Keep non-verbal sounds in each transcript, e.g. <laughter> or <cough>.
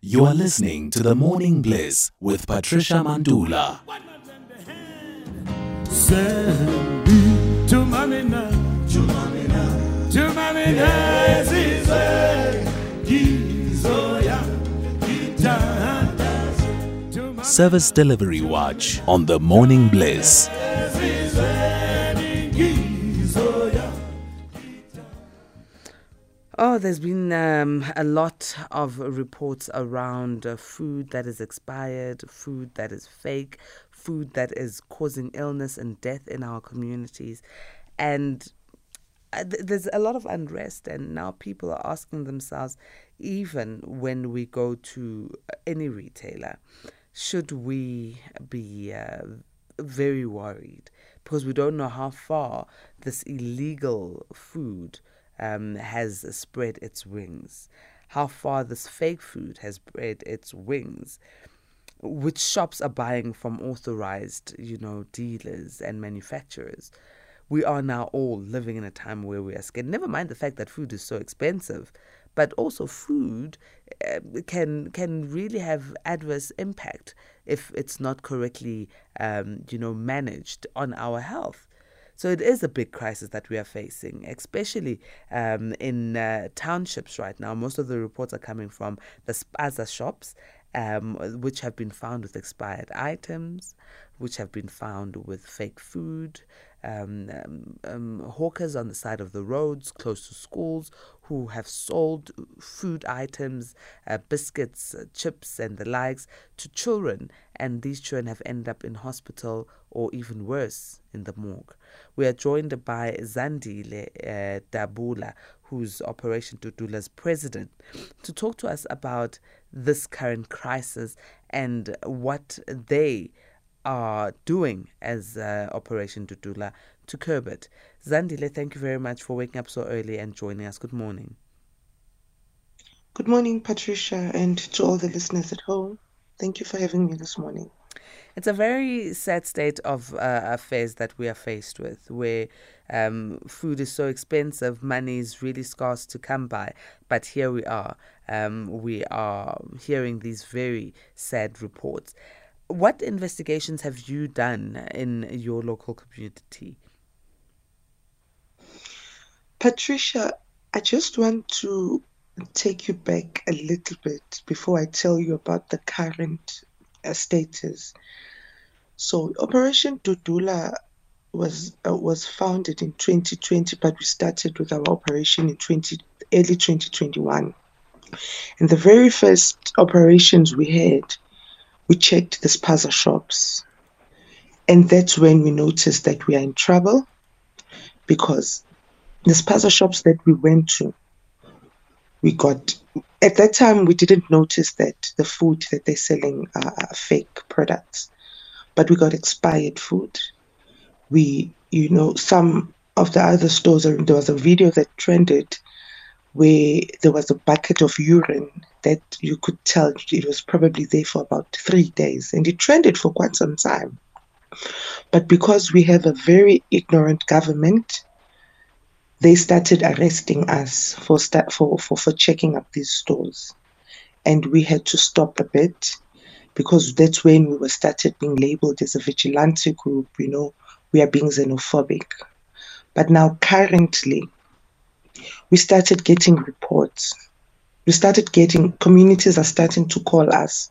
You are listening to the Morning Bliss with Patricia Mandula. Service Delivery Watch on the Morning Bliss. Oh, there's been um, a lot of reports around uh, food that is expired, food that is fake, food that is causing illness and death in our communities. And uh, th- there's a lot of unrest, and now people are asking themselves, even when we go to any retailer, should we be uh, very worried because we don't know how far this illegal food um, has spread its wings, how far this fake food has spread its wings which shops are buying from authorized, you know, dealers and manufacturers. We are now all living in a time where we are scared. Never mind the fact that food is so expensive, but also food uh, can can really have adverse impact if it's not correctly, um, you know, managed on our health. So it is a big crisis that we are facing, especially um, in uh, townships right now. Most of the reports are coming from the spaza shops, um, which have been found with expired items, which have been found with fake food, um, um, um, hawkers on the side of the roads close to schools who have sold food items, uh, biscuits, uh, chips, and the likes to children, and these children have ended up in hospital or even worse in the morgue. We are joined by Zandile uh, Dabula, who's Operation Dudula's president, to talk to us about this current crisis and what they are doing as uh, Operation Dudula to curb it. Zandile, thank you very much for waking up so early and joining us. Good morning. Good morning, Patricia, and to all the listeners at home. Thank you for having me this morning. It's a very sad state of uh, affairs that we are faced with, where um, food is so expensive, money is really scarce to come by. But here we are. Um, we are hearing these very sad reports. What investigations have you done in your local community? Patricia, I just want to take you back a little bit before I tell you about the current status. So, Operation Dudula was uh, was founded in 2020, but we started with our operation in 20 early 2021. And the very first operations we had, we checked the spaza shops, and that's when we noticed that we are in trouble because the spaza shops that we went to, we got at that time we didn't notice that the food that they're selling are, fake products, but we got expired food. We, you know, some of the other stores. There was a video that trended where there was a bucket of urine that you could tell it was probably there for about three days, and it trended for quite some time. But because we have a very ignorant government, they started arresting us for start for, for, for checking up these stores. And we had to stop a bit because that's when we were started being labeled as a vigilante group, you know, we are being xenophobic. But now currently we started getting reports. We started getting communities are starting to call us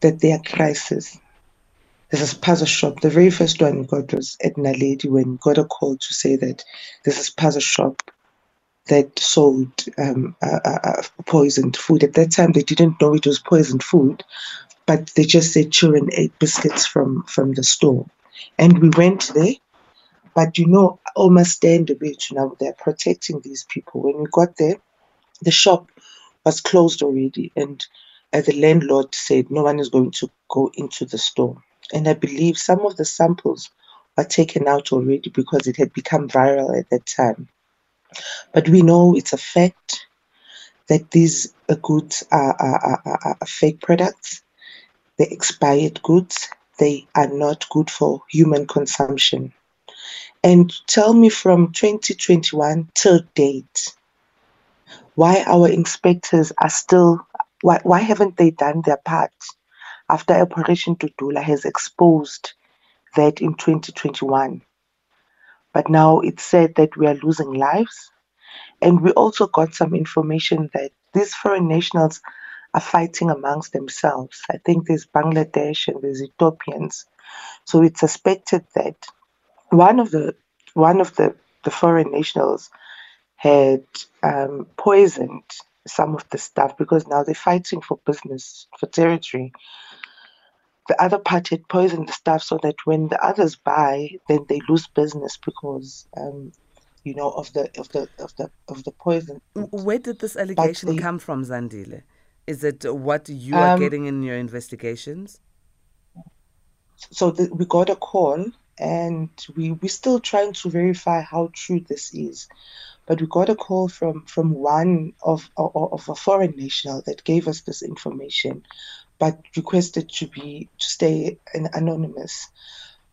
that they are crisis. There's a spaza shop. The very first one we got was at Naledi when we got a call to say that there's a spaza shop that sold um, uh, uh, poisoned food. At that time, they didn't know it was poisoned food, but they just said children ate biscuits from from the store, and we went there. But you know, almost stand a bit. You know, they're protecting these people. When we got there, the shop was closed already, and uh, the landlord said no one is going to go into the store and I believe some of the samples were taken out already because it had become viral at that time. But we know it's a fact that these uh, goods are, are, are, are fake products, they're expired goods, they are not good for human consumption. And tell me from 2021 till date why our inspectors are still why, why haven't they done their part after Operation Dudula has exposed that in 2021? But now it's said that we are losing lives. And we also got some information that these foreign nationals are fighting amongst themselves. I think there's Bangladesh and there's Ethiopians. So it's suspected that one of the one of the, the foreign nationals had um, poisoned some of the stuff because now they're fighting for business, for territory. The other party had poisoned the stuff so that when the others buy, then they lose business because, um, you know, of the of the of the of the poison. Where did this allegation they- come from, Zandile? Is it what you are Um, getting in your investigations? So the, we got a call, and we we're still trying to verify how true this is. But we got a call from from one of of, a foreign national that gave us this information, but requested to be to stay an anonymous.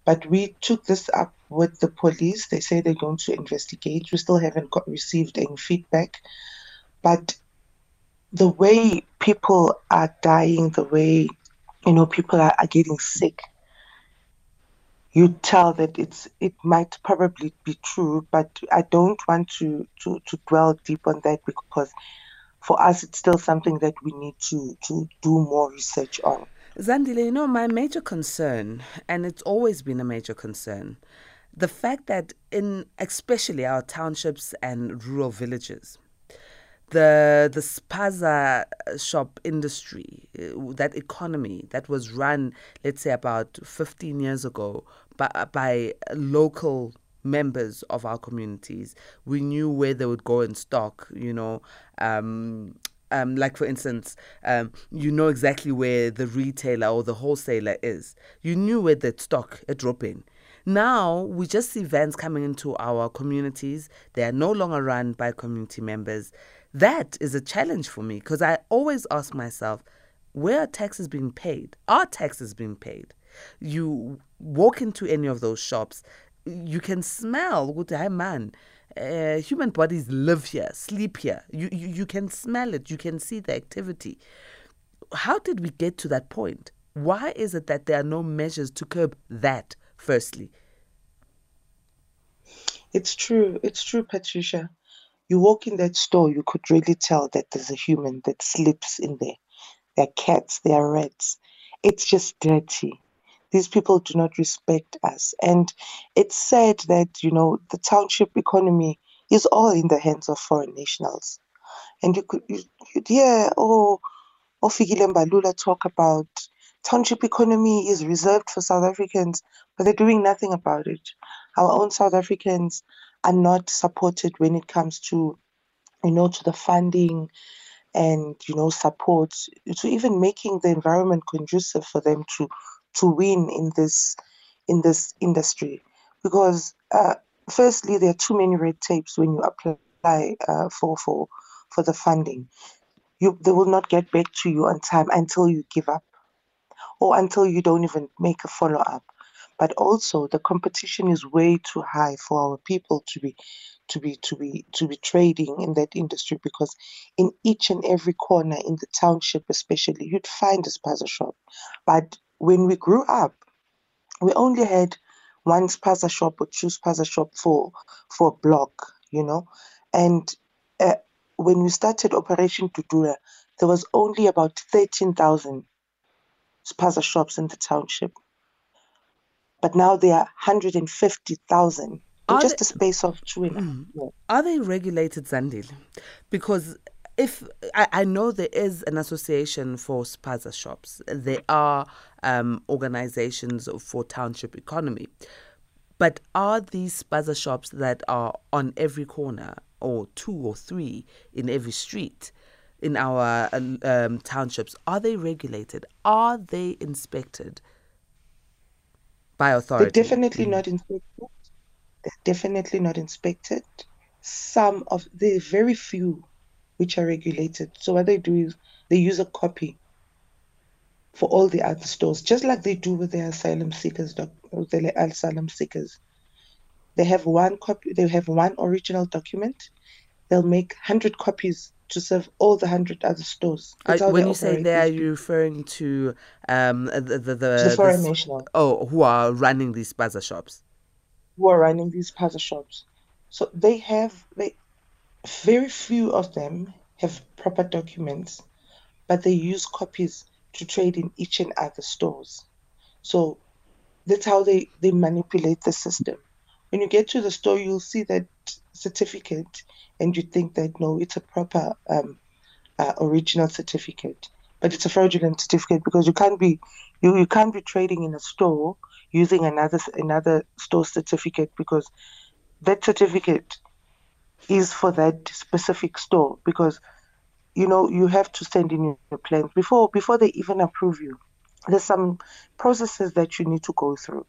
But we took this up with the police. They say they're going to investigate. We still haven't got received any feedback. But the way people are dying, the way you know people are, are getting sick, you tell that it's it might probably be true, but I don't want to to to dwell deep on that because for us it's still something that we need to to do more research on. Zandile, you know, my major concern, and it's always been a major concern, the fact that in especially our townships and rural villages, the the spaza shop industry, uh, that economy that was run, let's say about 15 years ago, by, by local members of our communities. We knew where they would go and stock, you know. Um, um, like for instance, um, you know exactly where the retailer or the wholesaler is. You knew where that stock at dropping. Now we just see vans coming into our communities. They are no longer run by community members. That is a challenge for me because I always ask myself, where are taxes being paid? Are taxes being paid? You walk into any of those shops, you can smell what hey man. Uh, human bodies live here, sleep here. You, you you can smell it. You can see the activity. How did we get to that point? Why is it that there are no measures to curb that? Firstly, It's true. It's true, Patricia. You walk in that store, you could really tell that there's a human that sleeps in there. There are cats, there are rats. It's just dirty. These people do not respect us. And it's sad that, you know, the township economy is all in the hands of foreign nationals. And you could you, you'd hear, oh, oh Ofikile Mbalula talk about township economy is reserved for South Africans, but they're doing nothing about it. Our own South Africans are not supported when it comes to, you know, to the funding and you know support to even making the environment conducive for them to to win in this in this industry. Because uh, firstly there are too many red tapes when you apply uh, for for for the funding. You they will not get back to you on time until you give up or until you don't even make a follow up but also the competition is way too high for our people to be to be to be to be trading in that industry because in each and every corner in the township especially you'd find a spaza shop. But when we grew up we only had one spaza shop or two spaza shop for for a block you know and uh, when we started operation Dudula, there was only about 13,000 spaza shops in the township but now there are 150,000 in Are just they- a space of two and a half years. are they regulated, Zandile? Because if I, I know there is an association for spaza shops, there are um, organizations for township economy, but are these spaza shops that are on every corner or two or three in every street in our uh, um, townships are they regulated? Are they inspected by authority? They're definitely not inspected. They're definitely not inspected. Some of the very few which are regulated. So what they do is they use a copy for all the other stores, just like they do with the asylum seekers, doc, with the asylum seekers. They have one copy. They have one original document. They'll make hundred copies to serve all the hundred other stores. Uh, when you say they, are you referring to um, the the, the, the the foreign s- nationals oh who are running these spaza shops? who are running these plaza shops. So they have they very few of them have proper documents, but they use copies to trade in each and other stores. So that's how they, they manipulate the system. When you get to the store, you'll see that certificate, and you think that no, it's a proper um, uh, original certificate, but it's a fraudulent certificate because you can't be you, you can't be trading in a store using another another store certificate because that certificate is for that specific store because you know you have to send in your plans. Before before they even approve you there's some processes that you need to go through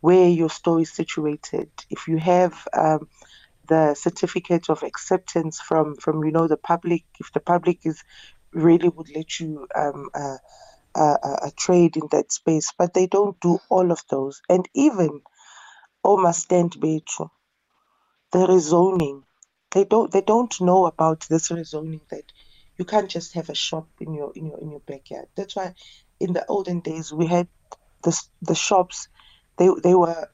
where your store is situated. If you have um, the certificate of acceptance from from you know the public if the public is really would let you um, uh, uh, uh, trade in that space but they don't do all of those. And even oma stand bethu the rezoning they don't they don't know about this rezoning that you can't just have a shop in your in your in your backyard. That's why in the olden days we had the the shops. They they were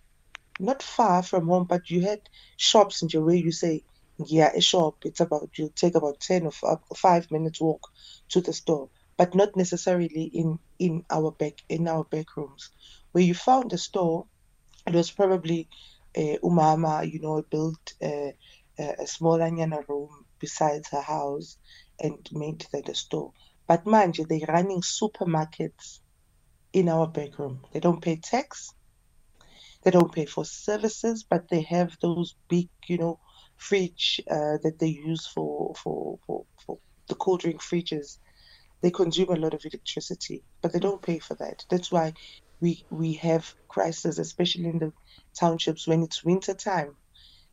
not far from home but you had shops in your way. You say yeah a shop it's about you take about 10 or f- 5 minutes walk to the store but not necessarily in in our back in our back rooms. Where you found a store it was probably uh, umama, you know, built uh, a, small anyana room besides her house and made that a store. But manje, they're running supermarkets in our back room. They don't pay tax, they don't pay for services, but they have those big, you know, fridge uh, that they use for, for, for, for the cold drink fridges. They consume a lot of electricity, but they don't pay for that. That's why we we have crises, especially in the townships when it's winter time.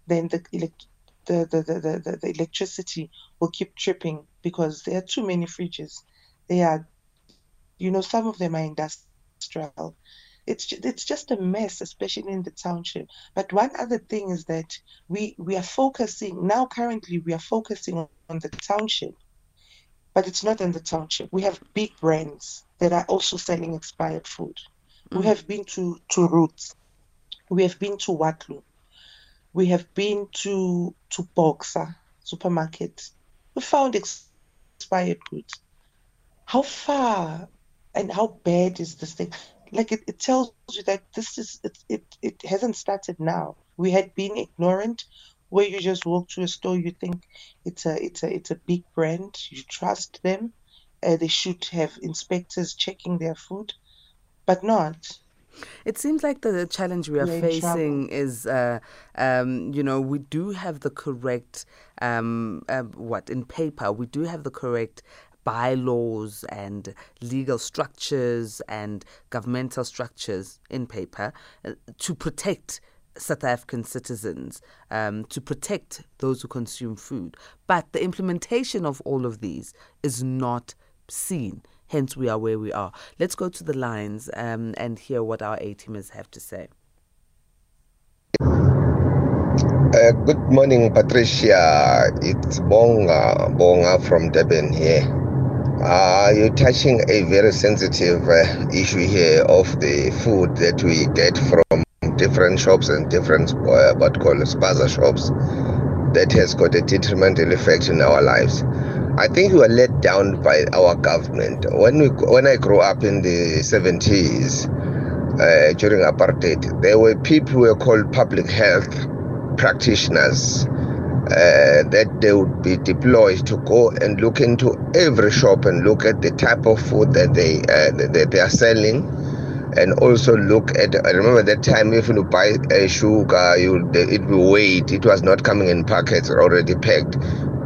Then the elect the, the, the, the, the, electricity will keep tripping because there are too many fridges. They are, you know, some of them are industrial. It's it's just a mess, especially in the township. But one other thing is that we we are focusing now. Currently, we are focusing on, on the township but it's not in the township. We have big brands that are also selling expired food. We mm. have been to, to Roots. We have been to Watlu. We have been to to Boxer supermarket. We found expired goods. How far and how bad is this thing? Like it, it tells you that this is it, it it hasn't started now. We had been ignorant where you just walk to a store, you think it's a it's a it's a big brand, you trust them. Uh, they should have inspectors checking their food, but not. It seems like the challenge we are facing is, uh, um, you know, we do have the correct, um, uh, what, in paper, we do have the correct bylaws and legal structures and governmental structures in paper uh, to protect South African citizens, um, to protect those who consume food. But the implementation of all of these is not seen. Hence, we are where we are. Let's go to the lines um, and hear what our A teamers have to say. Uh, good morning, Patricia. It's Bonga, Bonga from Durban here. Uh, you're touching a very sensitive uh, issue here of the food that we get from different shops and different uh, what call spaza shops that has got a detrimental effect in our lives. I think we were let down by our government. When we when I grew up in the 70s uh, during apartheid, there were people who were called public health practitioners uh, that they would be deployed to go and look into every shop and look at the type of food that they uh, that they are selling. And also look at I remember that time if you buy a sugar you it will wait. It was not coming in packets already packed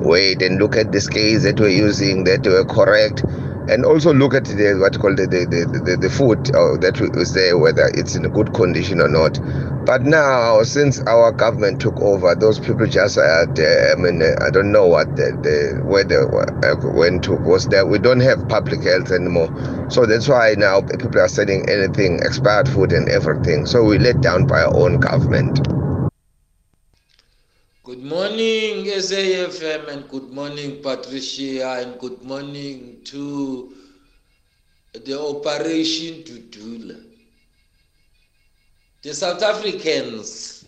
wait and look at the scales that we're using that were correct. And also look at the what you call the the, the, the, food uh, that was there whether it's in a good condition or not. But now since our government took over those people just had uh, i mean uh, i don't know what the, the where they uh, went to. Was there we don't have public health anymore. So that's why now people are selling anything expired food and everything. So we let down by our own government Good morning, SAFM, and good morning, Patricia, and good morning to the Operation Dudula. The South Africans,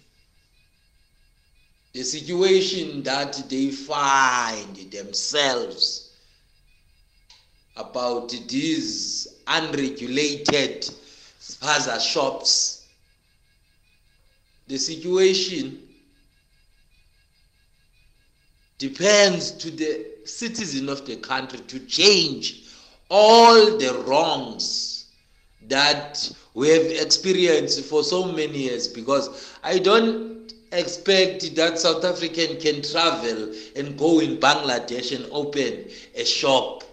the situation that they find themselves about these unregulated spaza shops, the situation depends to the citizen of the country to change all the wrongs that we have experienced for so many years. Because i don't expect that south african can travel and go in bangladesh and open a shop.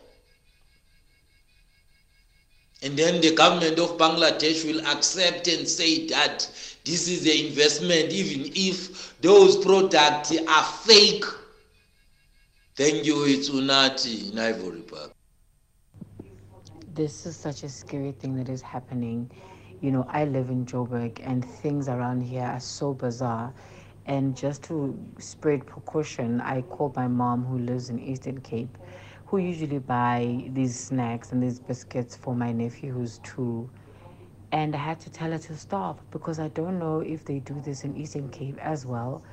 And then the government of bangladesh will accept and say that this is the investment even if those products are fake Thank you. It's Unati in Ivory Park. This is such a scary thing that is happening. You know, I live in Joburg and things around here are so bizarre. And just to spread precaution, I called my mom who lives in Eastern Cape, who usually buy these snacks and these biscuits for my nephew who's two. And I had to tell her to stop because I don't know if they do this in Eastern Cape as well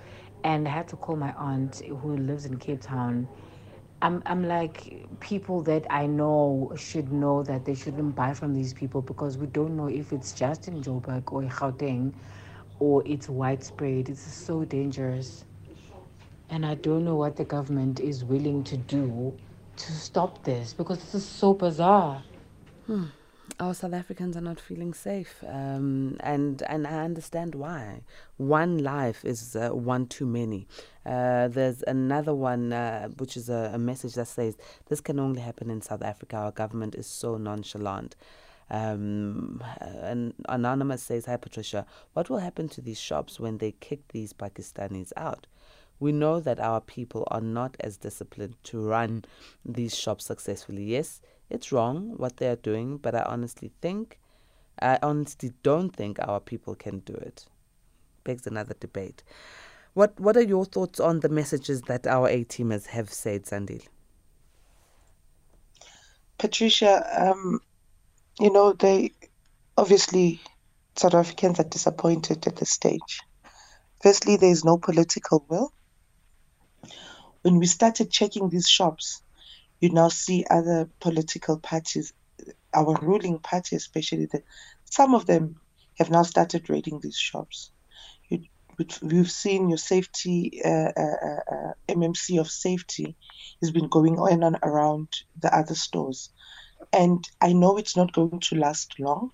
and I had to call my aunt who lives in Cape Town. I'm, I'm like, people that I know should know that they shouldn't buy from these people because we don't know if it's just in Joburg or Gauteng or it's widespread. It's so dangerous. And I don't know what the government is willing to do to stop this because this is so bizarre. Hmm. Our South Africans are not feeling safe, um, and and I understand why. One life is uh, one too many. Uh, there's another one uh, which is a, a, message that says this can only happen in South Africa. Our government is so nonchalant. Um, and anonymous says, "Hi Patricia, what will happen to these shops when they kick these Pakistanis out?" We know that our people are not as disciplined to run these shops successfully. Yes, it's wrong what they are doing, but I honestly think, I honestly don't think our people can do it. Begs another debate. What What are your thoughts on the messages that our A teamers have said, Zandile? Patricia, um, you know, they obviously South Africans are disappointed at this stage. Firstly, there is no political will. When we started checking these shops, you now see other political parties, our ruling party especially, the, some of them have now started raiding these shops. You, we've seen your safety, uh, uh, uh, uh MMC of safety has been going on and around the other stores. And I know it's not going to last long.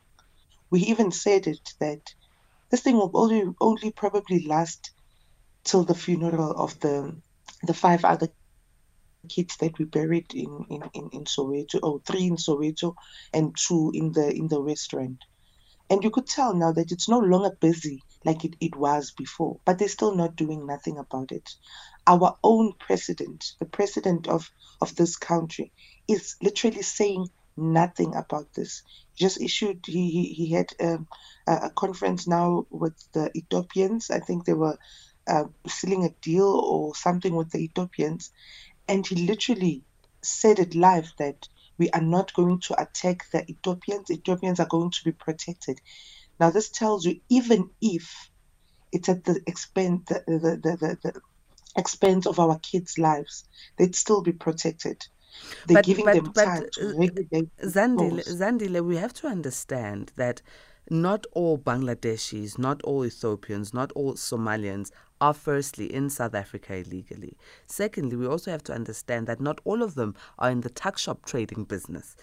We even said it that this thing will only, only probably last till the funeral of the the five other kids that we buried in, in, in, in Soweto, oh, three in Soweto and two in the in the restaurant. And you could tell now that it's no longer busy like it, it was before, but they're still not doing nothing about it. Our own president, the president of, of this country, is literally saying nothing about this. He just issued, he, he, he had um, a, a conference now with the Ethiopians. I think they were uh, sealing a deal or something with the Ethiopians and he literally said it live that we are not going to attack the Ethiopians. Ethiopians are going to be protected. Now, this tells you even if it's at the expense the, the, the, the, expense of our kids' lives, they'd still be protected. They're but, giving but, them but, time to uh, regulate. Uh, Zandile, Zandile, we have to understand that not all Bangladeshis, not all Ethiopians, not all Somalians are firstly in South Africa illegally. Secondly, we also have to understand that not all of them are in the tuck shop trading business.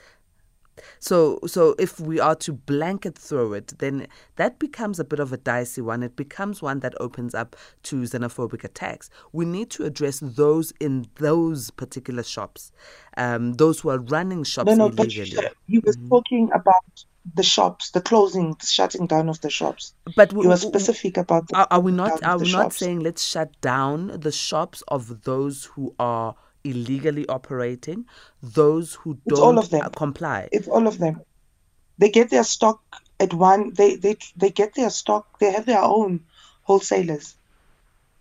So, so if we are to blanket throw it, then that becomes a bit of a dicey one. It becomes one that opens up to xenophobic attacks. We need to address those in those particular shops, um, those who are running shops no, no, illegally. But he was mm-hmm. talking about the shops, the closing, the shutting down of the shops. But you were specific about. are, are, we not? Are we not saying let's shut down the shops of those who are illegally operating, those who it's don't all of uh, them. comply? It's all of them. They get their stock at one. They they they get their stock. They have their own wholesalers.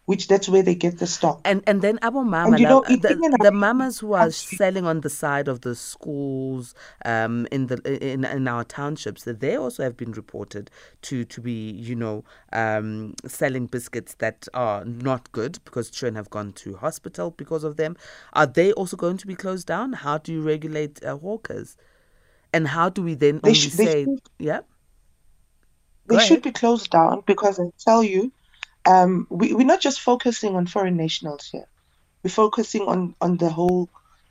Which that's where they get the stock. And and then Abo Mama, and, you know, it- the, the mamas who are selling on the side of the schools um, in the in, in our townships, that they also have been reported to to be you know um, selling biscuits that are not good because children have gone to hospital because of them. Are they also going to be closed down? How do you regulate uh, hawkers? And how do we then They only sh- they say, should- yeah? they should be closed down because I tell you, um, we, we're not just focusing on foreign nationals here. We're focusing on, on the whole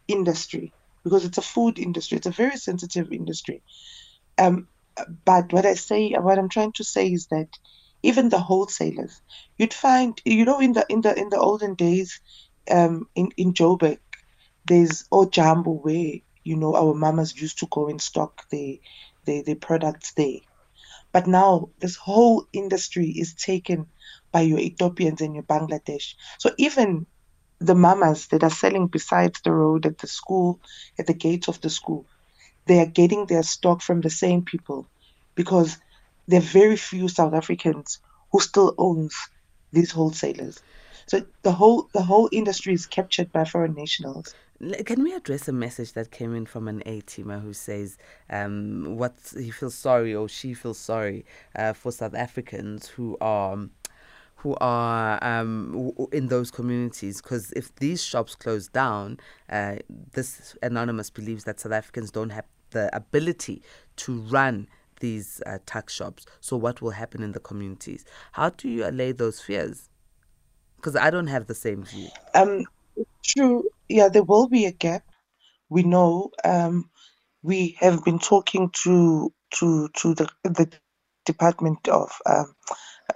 industry because it's a food industry. It's a very sensitive industry. Um, but what I say, what I'm trying to say is that even the wholesalers, you'd find, you know, in the in the in the olden days, um, in in Joburg, there's Ojambo where you know our mamas used to go and stock the the, the products there. But now this whole industry is taken by your Ethiopians and your Bangladesh. So even the mamas that are selling besides the road at the school, at the gates of the school, they are getting their stock from the same people because there are very few South Africans who still owns these wholesalers. So the whole the whole industry is captured by foreign nationals. Can we address a message that came in from an A-teamer who says um, what he feels sorry or she feels sorry uh, for South Africans who are who are um, in those communities because if these shops close down, uh, this anonymous believes that South Africans don't have the ability to run these uh, tuck shops. So what will happen in the communities? How do you allay those fears? Because I don't have the same view. Um, true. Yeah, there will be a gap. We know. Um, we have been talking to to to the the Department of um,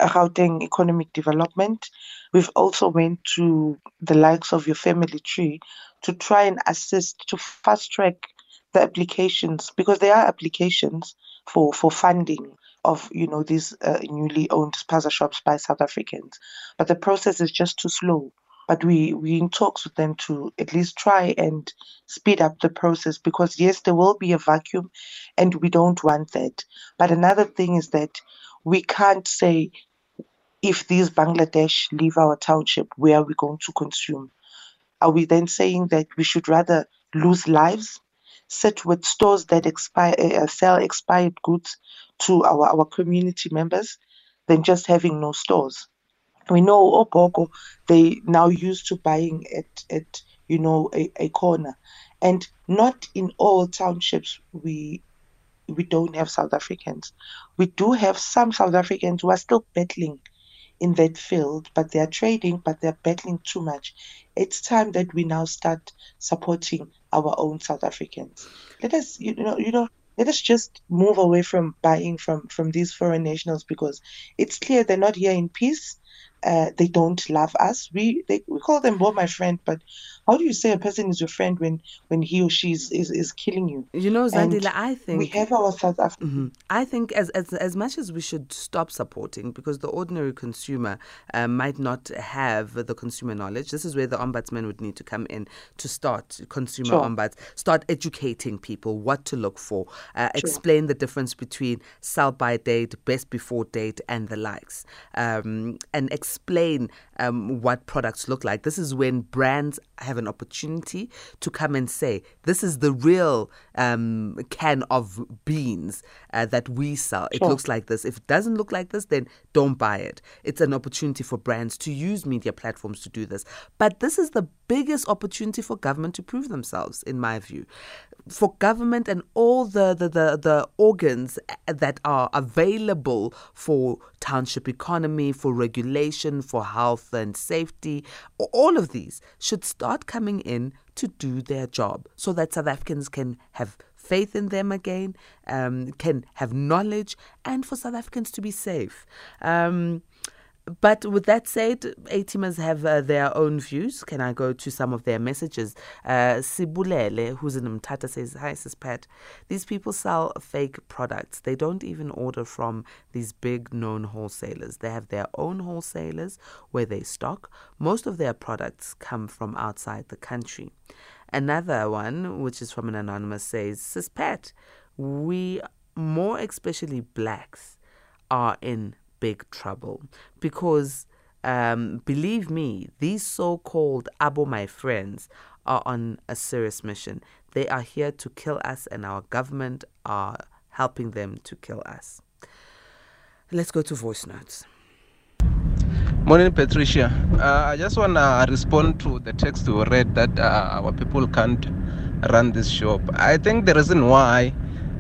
Gauteng Economic Development. We've also went to the likes of your family tree to try and assist to fast track the applications because there are applications for for funding of you know these uh, newly owned spaza shops by South Africans, but the process is just too slow. But we we in talks with them to at least try and speed up the process because yes, there will be a vacuum, and we don't want that. But another thing is that we can't say if these Bangladesh leave our township, where are we going to consume? Are we then saying that we should rather lose lives, sit with stores that expire, uh, sell expired goods to our, our community members, than just having no stores? We know Ogogo, they now used to buying at, at you know, a, a corner. And not in all townships we we don't have South Africans. We do have some South Africans who are still battling in that field, but they are trading, but they're battling too much. It's time that we now start supporting our own South Africans. Let us, you know, you know, let us just move away from buying from from these foreign nationals because it's clear they're not here in peace. Uh, they don't love us. We they, we call them well, my friend, but how do you say a person is your friend when when he or she is is, is killing you? You know, And Zandile, I think we have our South African. Mhm. I think as, as as much as we should stop supporting, because the ordinary consumer uh, might not have the consumer knowledge. This is where the ombudsman would need to come in to start consumer Sure. ombuds, start educating people what to look for, uh, explain the difference between sell by date, best before date, and the likes, um, and explain um, what products look like. This is when brands have an opportunity to come and say, "This is the real um, can of beans uh, that we sell. It looks like this. If it doesn't look like this, then don't buy it." It's an opportunity for brands to use media platforms to do this. But this is the biggest opportunity for government to prove themselves, in my view. For government and all the, the, the, the organs uh, that are available for township economy, for regulation, for health and safety, all of these should start coming in to do their job so that South Africans can have faith in them again, um, can have knowledge, and for South Africans to be safe. Um, but with that said, A-teamers have uh, their own views. Can I go to some of their messages? Uh, Sibulele, who's in Mthatha, says, Hi, Sis Pat. These people sell fake products. They don't even order from these big known wholesalers. They have their own wholesalers where they stock. Most of their products come from outside the country. Another one, which is from an anonymous, says, Sis Pat, we, more especially blacks, are in big trouble because Um, believe me, these so called Abo, my friends, are on a serious mission. They are here to kill us, and our government are helping them to kill us. Let's go to voice notes. Morning, Patricia. Uh, I just want to respond to the text you read that uh, our people can't run this shop. I think the reason why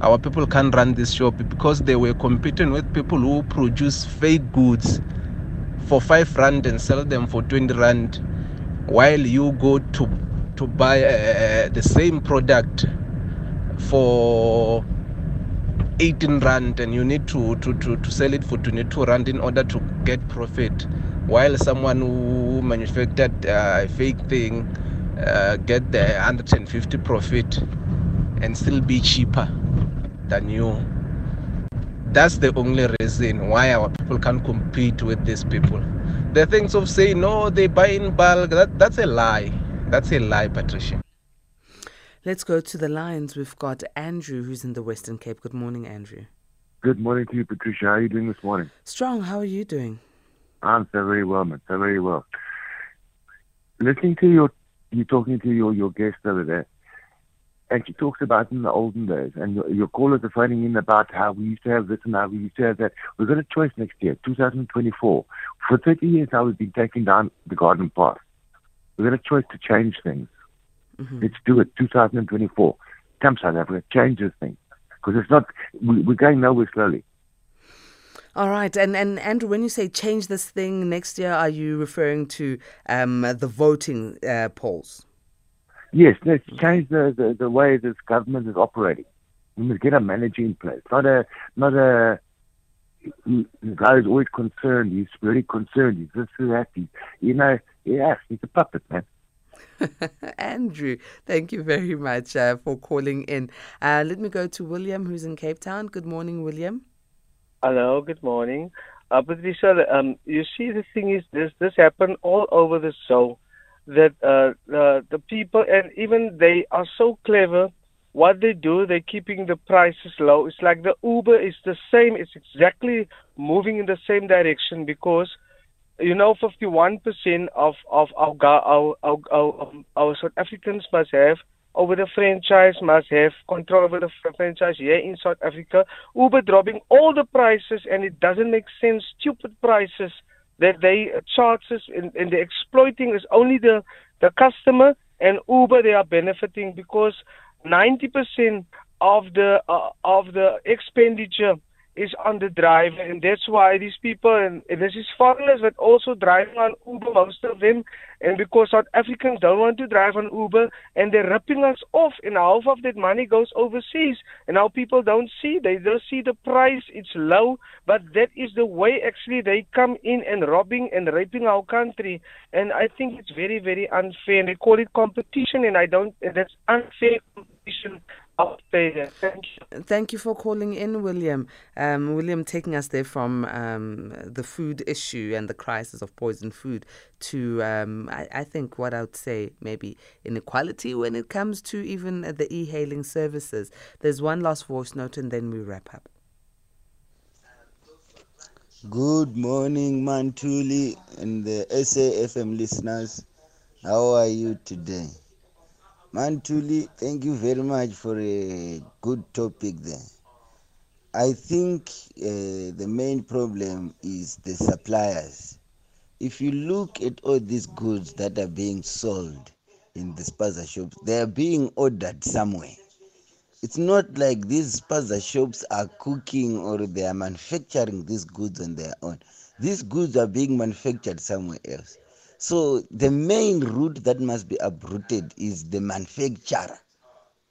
our people can't run this shop because they were competing with people who produce fake goods for 5 rand and sell them for 20 rand while you go to to buy uh, the same product for 18 rand and you need to, to, to, to sell it for 22 rand in order to get profit while someone who manufactured uh, a fake thing uh, get the 150 profit and still be cheaper than you that's the only reason why our people can't compete with these people the things of saying no they buy in bulk that, that's a lie that's a lie patricia Let's go to the lines. We've got Andrew, who's in the Western Cape. Good morning, Andrew. Good morning to you, Patricia. How are you doing this morning? Strong, how are you doing? I'm so very well, man. So very well. Listening to your you talking to your your guest over there, and she talks about in the olden days, and your, your callers are phoning in about how we used to have this and how we used to have that. We've got a choice next year, 2024. For 30 years now, we've been taking down the garden path. We've got a choice to change things. Let's do it, 2024. Come South Africa, change this thing. Because it's not, we, we're going nowhere slowly. All right, and and Andrew, when you say change this thing next year, are you referring to um, the voting uh, polls? Yes, let's change the, the, the way this government is operating. We must get a manager in place, not a not a the guy is always concerned. He's very concerned. He's this, he's that. He's, you know, yes, he's a puppet, man. <laughs> Andrew, thank you very much uh, for calling in. Uh, let me go to William, who's in Cape Town. Good morning, William. Hello, good morning. Uh, Patricia, um, you see, the thing is, this this happened all over the show. That uh, the the people and even they are so clever. What they do, they're keeping the prices low. It's like the Uber is the same. It's exactly moving in the same direction because you know, 51% of of our our our, our, um, our South Africans must have over the franchise, must have control over the franchise here in South Africa. Uber dropping all the prices, and it doesn't make sense. Stupid prices that they charge us, and, and they're exploiting is only the the customer and Uber. They are benefiting because 90% of the uh, of the expenditure is on the driver, and that's why these people, and, and this is foreigners, but also driving on Uber, most of them, and because South Africans don't want to drive on Uber, and they're ripping us off, and half of that money goes overseas, and now people don't see, they don't see the price, it's low, but that is the way actually they come in and robbing and raping our country, and I think it's very, very unfair, and they call it competition, and I don't, and that's unfair competition. Thank you. Thank you for calling in, William. Um, William taking us there from um, the food issue and the crisis of poison food to, um, I, I think, what I would say maybe inequality when it comes to even the e hailing services. There's one last voice note and then we wrap up. Good morning, Mantuli and the SAFM listeners. How are you today? Mantuli, thank you very much for a good topic there. I think uh, the main problem is the suppliers. If you look at all these goods that are being sold in the spaza shops, they are being ordered somewhere. It's not like these spaza shops are cooking or they are manufacturing these goods on their own. These goods are being manufactured somewhere else. So the main root that must be uprooted is the manufacturer,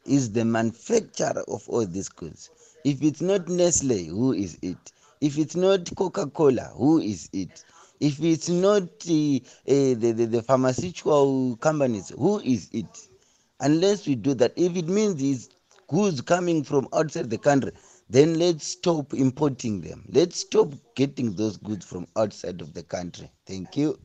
is the manufacturer of all these goods. If it's not Nestle, who is it? If it's not Coca-Cola, who is it? If it's not uh, uh, the, the, the pharmaceutical companies, who is it? Unless we do that, if it means it's goods coming from outside the country, then let's stop importing them. Let's stop getting those goods from outside of the country. Thank you.